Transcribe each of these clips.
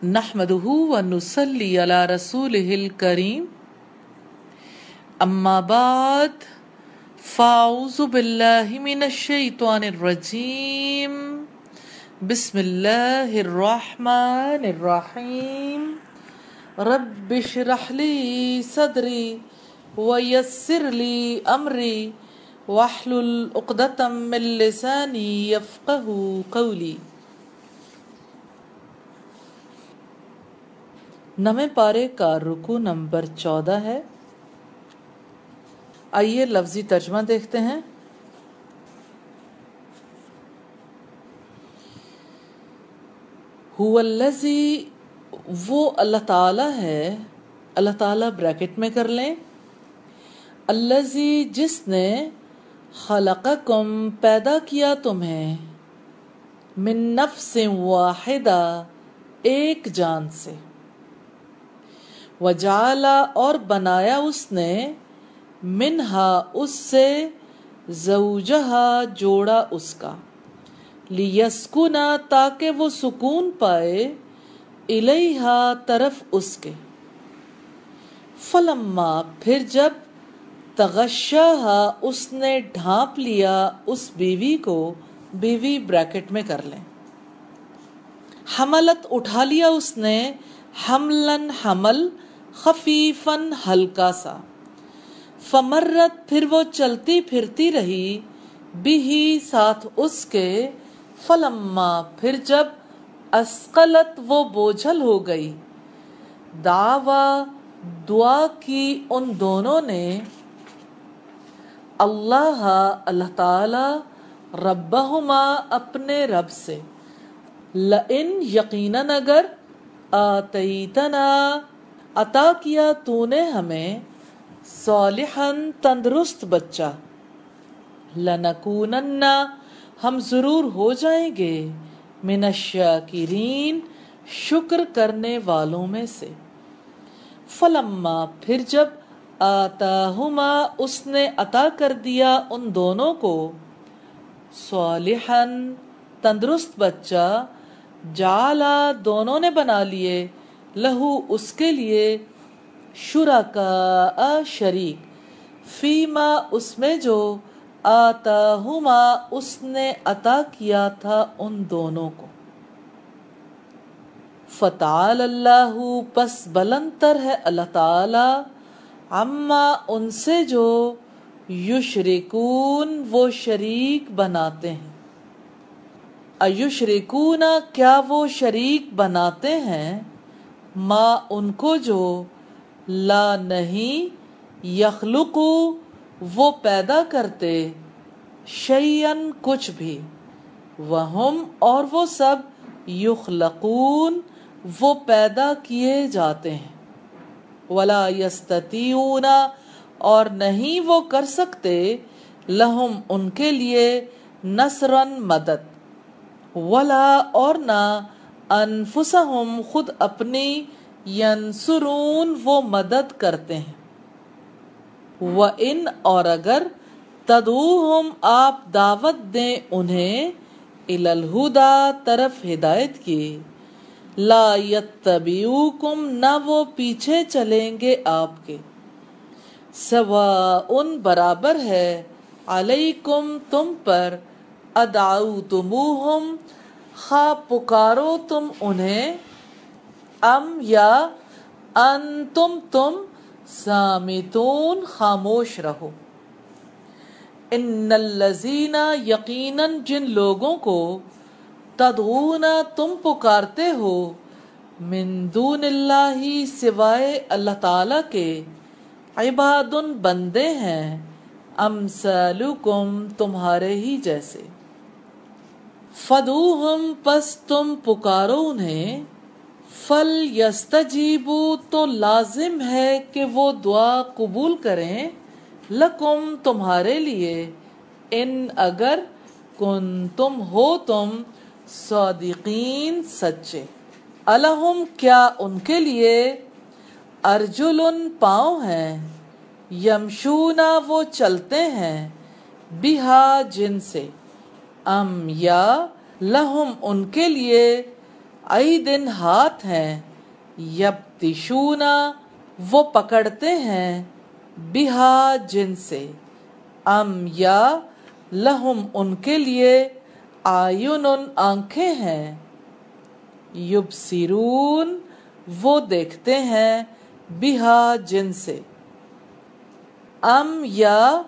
نحمده ونصلي على رسوله الكريم. أما بعد فأعوذ بالله من الشيطان الرجيم. بسم الله الرحمن الرحيم. رب اشرح لي صدري ويسر لي أمري واحلل عقدة من لساني يفقه قولي. نمے پارے کا رکو نمبر چودہ ہے۔ آئیے لفظی ترجمہ دیکھتے ہیں۔ وہ اللہ تعالی ہے۔ اللہ تعالی بریکٹ میں کر لیں۔ الزی جس نے خلقکم پیدا کیا تمہیں۔ من نفس واحدہ، ایک جان سے۔ وجالا اور بنایا اس نے، منہا اس سے، زوجہا جوڑا اس کا۔ لیسکنا تاکہ وہ سکون پائے، الیہا طرف اس کے۔ فلما پھر جب تغشاہا اس نے ڈھانپ لیا اس بیوی کو، بیوی بریکٹ میں کر لیں۔ حملت اٹھا لیا اس نے، حملن حمل خفیفن ہلکا سا۔ فمرت پھر وہ چلتی پھرتی رہی بھی ساتھ اس کے۔ فلما پھر جب اسقلت وہ بوجھل ہو گئی۔ دعوا دعا کی ان دونوں نے۔ اللہ اللہ تعالی ربہما اپنے رب سے۔ لئن یقیناً اگر آتیتنا عطا کیا تو نے ہمیں صالحن تندرست بچہ۔ لنکونن، ہم ضرور ہو جائیں گے من الشاکرین شکر کرنے والوں میں سے۔ فلما، پھر جب آتاہما اس نے عطا کر دیا ان دونوں کو صالحن تندرست بچہ جالا دونوں نے بنا لیے۔ لہو اس کے لیے شرکا شریک، فیما اس میں جو آتا ہما اس نے عطا کیا تھا ان دونوں کو۔ فتعال اللہ، پس بلندر ہے اللہ تعالی اما ان سے جو یشرکون، وہ شریک بناتے ہیں۔ ایشرکون، کیا وہ شریک بناتے ہیں؟ ما ان کو جو لا نہیں یخلقو، وہ پیدا کرتے شیئن کچھ بھی۔ وہم اور وہ سب یخلقون، وہ پیدا کیے جاتے ہیں۔ ولا یستطیعون، اور نہیں وہ کر سکتے، لہم ان کے لیے نصرن مدد۔ ولا اور نہ انفسہم خود اپنی ینسرون وہ مدد کرتے ہیں۔ وہ ان اور اگر تدوہم آپ دعوت دیں انہیں الہدا طرف ہدایت کی، لا یتبیوکم نہ وہ پیچھے چلیں گے آپ کے۔ سوا ان برابر ہے علیکم تم پر ادعو تموہم خواہ پکارو تم انہیں، ام یا ان تم تم سامتون خاموش رہو۔ ان الذین یقیناً جن لوگوں کو تدعون تم پکارتے ہو، من دون اللہ سوائے اللہ تعالی کے عباد بندے ہیں، امثالکم تمہارے ہی جیسے۔ فدوہم پس تم پکارو انہیں۔ فل یستجیبو تو لازم ہے کہ وہ دعا قبول کریں لکم تمہارے لیے۔ ان اگر کن تم ہو تم صادقین سچے۔ الہم کیا ان کے لیے؟ ارجل پاؤں ہیں۔ یمشونا وہ چلتے ہیں۔ بہا جن سے۔ ام یا لہم ان کے لیے ای دن ہاتھ ہیں یبتشونا وہ پکڑتے ہیں بہا جن سے۔ ام یا لہم ان کے لیے آئین آنکھیں ہیں۔ یب یبصرون، وہ دیکھتے ہیں بہا جن سے۔ ام یا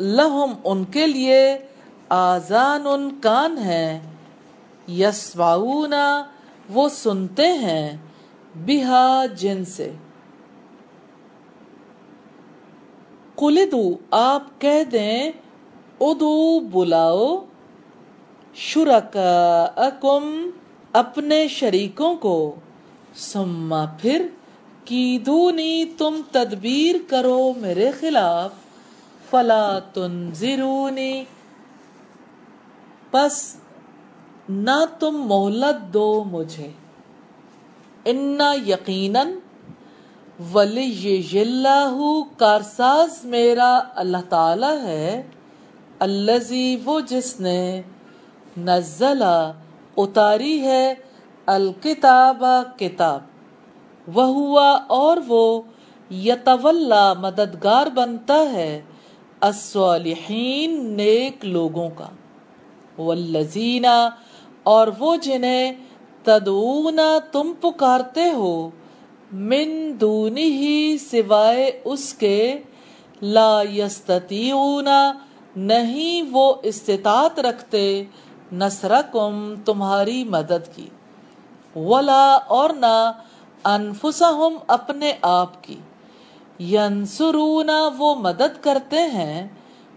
لہم ان کے لیے آزان ان کان ہیں یسواؤنا وہ سنتے ہیں، بہا جن سے۔ قلدو، آپ کہہ دیں، ادو بلاؤ، شرکاءکم، اپنے شریکوں کو۔ سما پھر کی دونی تم تدبیر کرو میرے خلاف۔ فلا تنظرونی پس نہ تم مہلت دو مجھے۔ انا یقیناً ولی اللہ کارساز میرا اللہ تعالی ہے الزی وہ جس نے نزلہ اتاری ہے، الکتاب کتاب۔ وہ ہوا اور وہ یتولا مددگار بنتا ہے، الصالحین، نیک لوگوں کا۔ والذین، اور وہ جنہیں تدعونا تم پکارتے ہو، من دونی ہی سوائے اس کے، لا یستطیعون، نہیں وہ استطاعت رکھتے، نصرکم، تمہاری مدد کی، ولا اور نہ انفسہم اپنے آپ کی، ینصرون وہ مدد کرتے ہیں،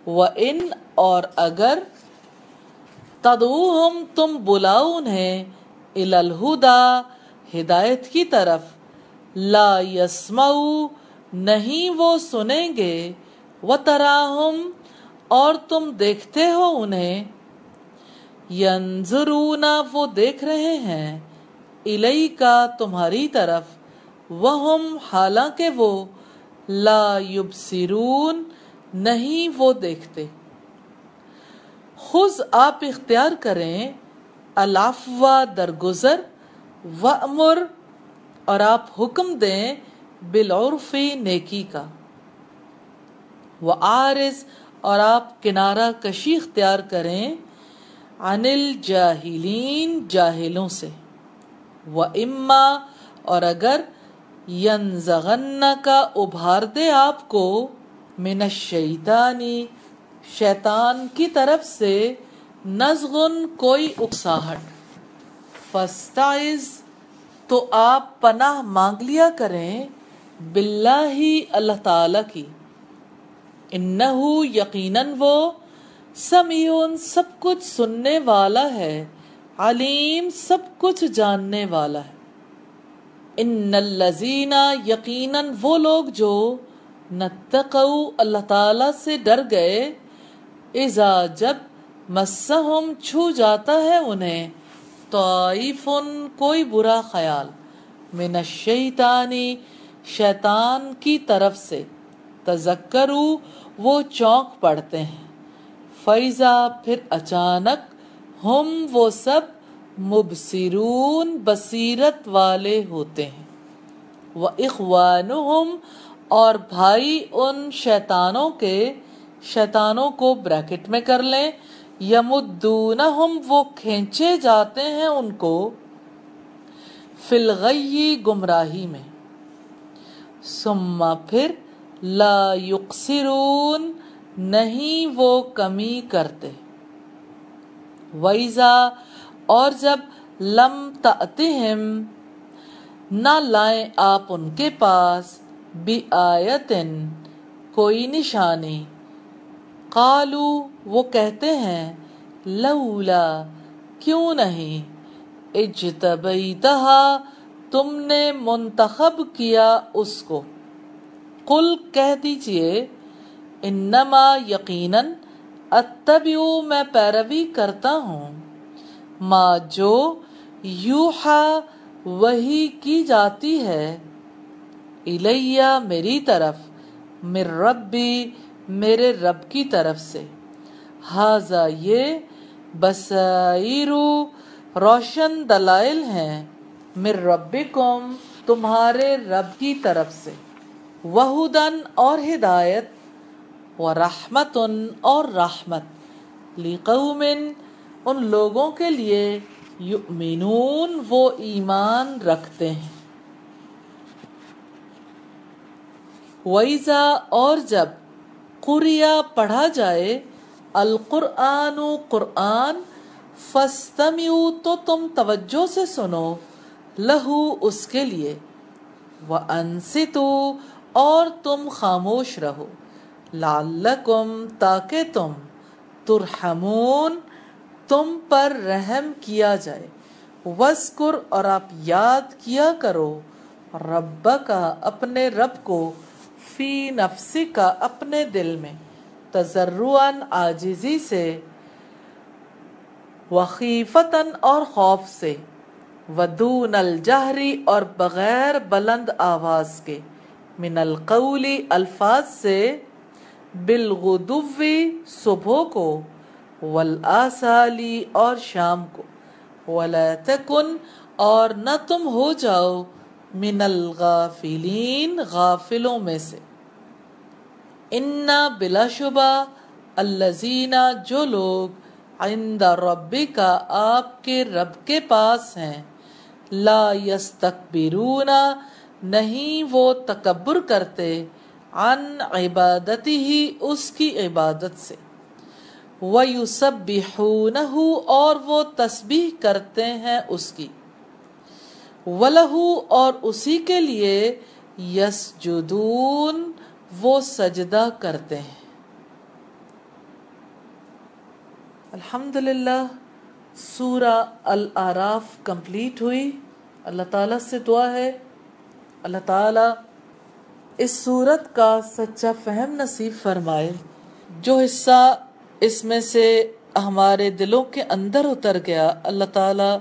وَإِن اور اگر تدعوہم تم بلاؤ انہیں الالہدا ہدایت کی طرف۔ لا یسمعو نہیں وہ سنیں گے۔ وتراہم اور تم دیکھتے ہو انہیں۔ ینظرون وہ دیکھ رہے ہیں۔ الی کا تمہاری طرف۔ وہم حالانکہ وہ۔ لا یبصرون نہیں وہ دیکھتے۔ خز آپ اختیار کریں الافوا درگزر وامر اور آپ حکم دیں بالعرف نیکی کا۔ وعارض اور آپ کنارہ کشی اختیار کریں عن الجاہلین جاہلوں سے۔ وَإِمَّا اور اگر ینزغن کا ابھار دے آپ کو من الشیطانی شیطان کی طرف سے نزغن کوئی اکساہٹ۔ فستائز تو آپ پناہ مانگ لیا کریں باللہ اللہ تعالی کی۔ انہو یقیناً وہ سمیون سب کچھ سننے والا ہے، علیم سب کچھ جاننے والا ہے۔ ان الذین یقیناً وہ لوگ جو نتقو اللہ تعالی سے ڈر گئے اذا جب مسہم چھو جاتا ہے انہیں طائفن کوئی برا خیال۔ من الشیطانی، شیطان کی طرف سے۔ تذکرو، وہ چونک پڑتے ہیں۔ فیضا پھر اچانک ہم وہ سب مبصرون، بصیرت والے ہوتے ہیں۔ وہ اخوانہم اور بھائی ان شیطانوں کے شیطانوں کو بریکٹ میں کر لیں۔ یمدونہم، وہ کھینچے جاتے ہیں ان کو فی الغی گمراہی میں۔ ثم پھر لا یقصرون، نہیں وہ کمی کرتے۔ وَإِذَا، اور جب لم تأتہم، نہ لائیں آپ ان کے پاس بھی آیتن کوئی نشانی۔ قالو وہ کہتے ہیں، لولا، کیوں نہیں؟ اجتبیتہا، تم نے منتخب کیا اس کو۔ قل، کہہ دیجیے، انما یقیناً، اتبعو، میں پیروی کرتا ہوں۔ ما، جو یوحا، وہی کی جاتی ہے۔ الیہ، میری طرف۔ مر ربی میرے رب کی طرف سے۔ حاضا یہ بسائرو روشن دلائل ہیں مر ربکم، تمہارے رب کی طرف سے۔ وہدن اور ہدایت و رحمتن اور رحمت لقومن ان لوگوں کے لیے یؤمنون، وہ ایمان رکھتے ہیں۔ ویزا اور جب قریا پڑھا جائے، القرآن، قرآن فستمیو تو تم توجہ سے سنو، لہو اس کے لیے وَأَنسِتُوا اور تم خاموش رہو، لعلکم تاکہ تم ترحمون، تم پر رحم کیا جائے وسکر اور آپ یاد کیا کرو رب کا اپنے رب کو فی نفسی کا اپنے دل میں تذرعن آجزی سے وخیفتن اور خوف سے، ودون الجہری اور بغیر بلند آواز کے، من القولی الفاظ سے، بالغدوی صبح کو، والآسالی اور شام کو، ولا تکن اور نہ تم ہو جاؤ من الغافلین، غافلوں میں سے۔ انا بلا شبہ الذین، جو لوگ عند ربی کا آپ کے رب کے پاس ہیں، لا یستکبرون، نہیں وہ تکبر کرتے، عن عبادتی ہی اس کی عبادت سے۔ وَيُسَبِّحُونَهُ اور وہ تسبیح کرتے ہیں اس کی۔ وَلَهُ اور اسی کے لیے یسجدون، وہ سجدہ کرتے ہیں۔ الحمدللہ، سورہ العراف کمپلیٹ ہوئی۔ اللہ تعالیٰ سے دعا ہے۔ اللہ تعالیٰ اس صورت کا سچا فہم نصیب فرمائے۔ جو حصہ اس میں سے ہمارے دلوں کے اندر اتر گیا، اللہ تعالیٰ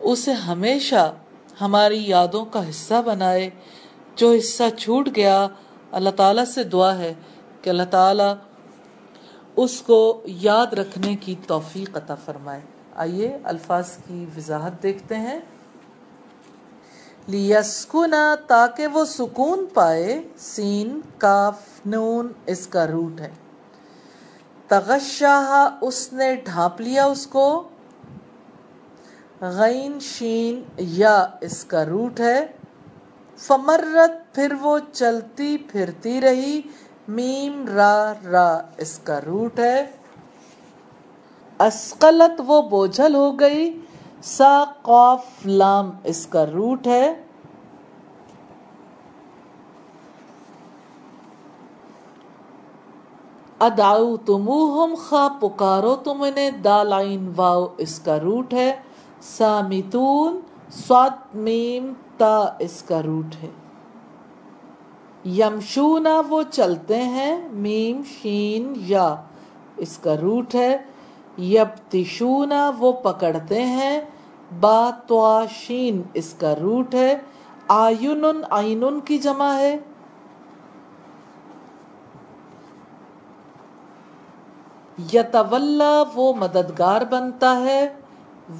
اسے ہمیشہ ہماری یادوں کا حصہ بنائے۔ جو حصہ چھوٹ گیا، اللہ تعالیٰ سے دعا ہے کہ اللہ تعالیٰ اس کو یاد رکھنے کی توفیق عطا فرمائے۔ آئیے الفاظ کی وضاحت دیکھتے ہیں۔ لیسکنا تاکہ وہ سکون پائے۔ سین، کاف، نون، اس کا روٹ ہے۔ تغشاہ اس نے ڈھانپ لیا اس کو۔ غین شین یا اس کا روٹ ہے۔ فمرت پھر وہ چلتی پھرتی رہی۔ میم را را اس کا روٹ ہے۔ اسقلت وہ بوجھل ہو گئی۔ سا قوف لام اس کا روٹ ہے۔ اداؤ تموہم خا پکارو تم انہیں، دالائن واؤ اس کا روٹ ہے۔ سامتون سوات میم تا اس کا روٹ ہے۔ یمشونا وہ چلتے ہیں، میم، شین یا اس کا روٹ ہے۔ یبتشونا وہ پکڑتے ہیں، با توا شین اس کا روٹ ہے۔ آئینن آئینن کی جمع ہے۔ یتولا وہ مددگار بنتا ہے۔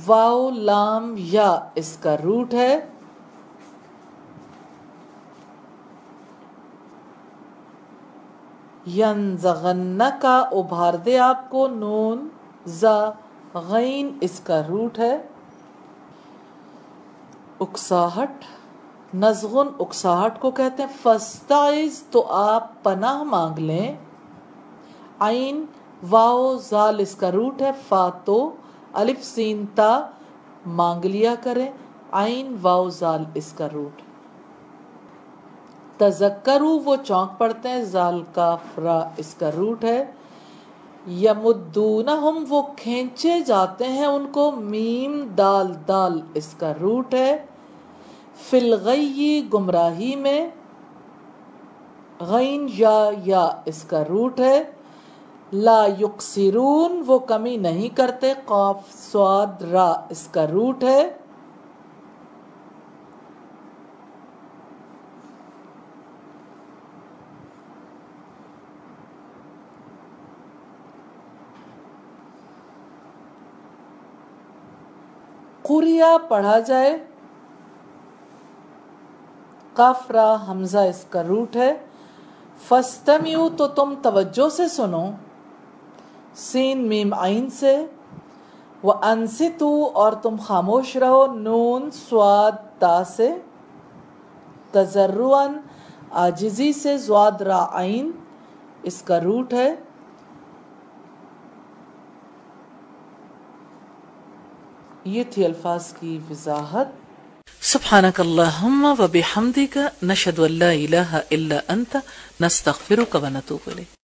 واؤ لام یا اس کا روٹ ہے۔ ینزغن کا ابھار دے آپ کو نون، زا، غین اس کا روٹ ہے۔ اکساہٹ، نزغن اکساہٹ کو کہتے ہیں۔ فستائز تو آپ پناہ مانگ لیں۔ عین واؤ زال اس کا روٹ ہے۔ فاتو الف سین تا مانگ لیا کریں، عین واؤ زال اس کا روٹ۔ تذکرو وہ چونک پڑتے ہیں، زال کا فرا اس کا روٹ ہے۔ یمدونہم وہ کھینچے جاتے ہیں، ان کو میم دال دال اس کا روٹ ہے۔ فلغی گمراہی میں، غین یا یا اس کا روٹ ہے۔ لا یقصرون وہ کمی نہیں کرتے، قاف، سواد، را، اس کا روٹ ہے۔ قریا پڑھا جائے۔ کافرا حمزہ، اس کا روٹ ہے۔ فستمیو تو تم توجہ سے سنو۔ سین میم عین سے۔ وہ انستو اور تم خاموش رہو، نون سواد تا سے۔ تجرن آجزی سے زواد را عین اس کا روٹ ہے۔ یہ تھی الفاظ کی وضاحت۔ سبحانك اللهم وبحمدك نشهد ان لا اله الا انت نستغفرك ونتوب اليك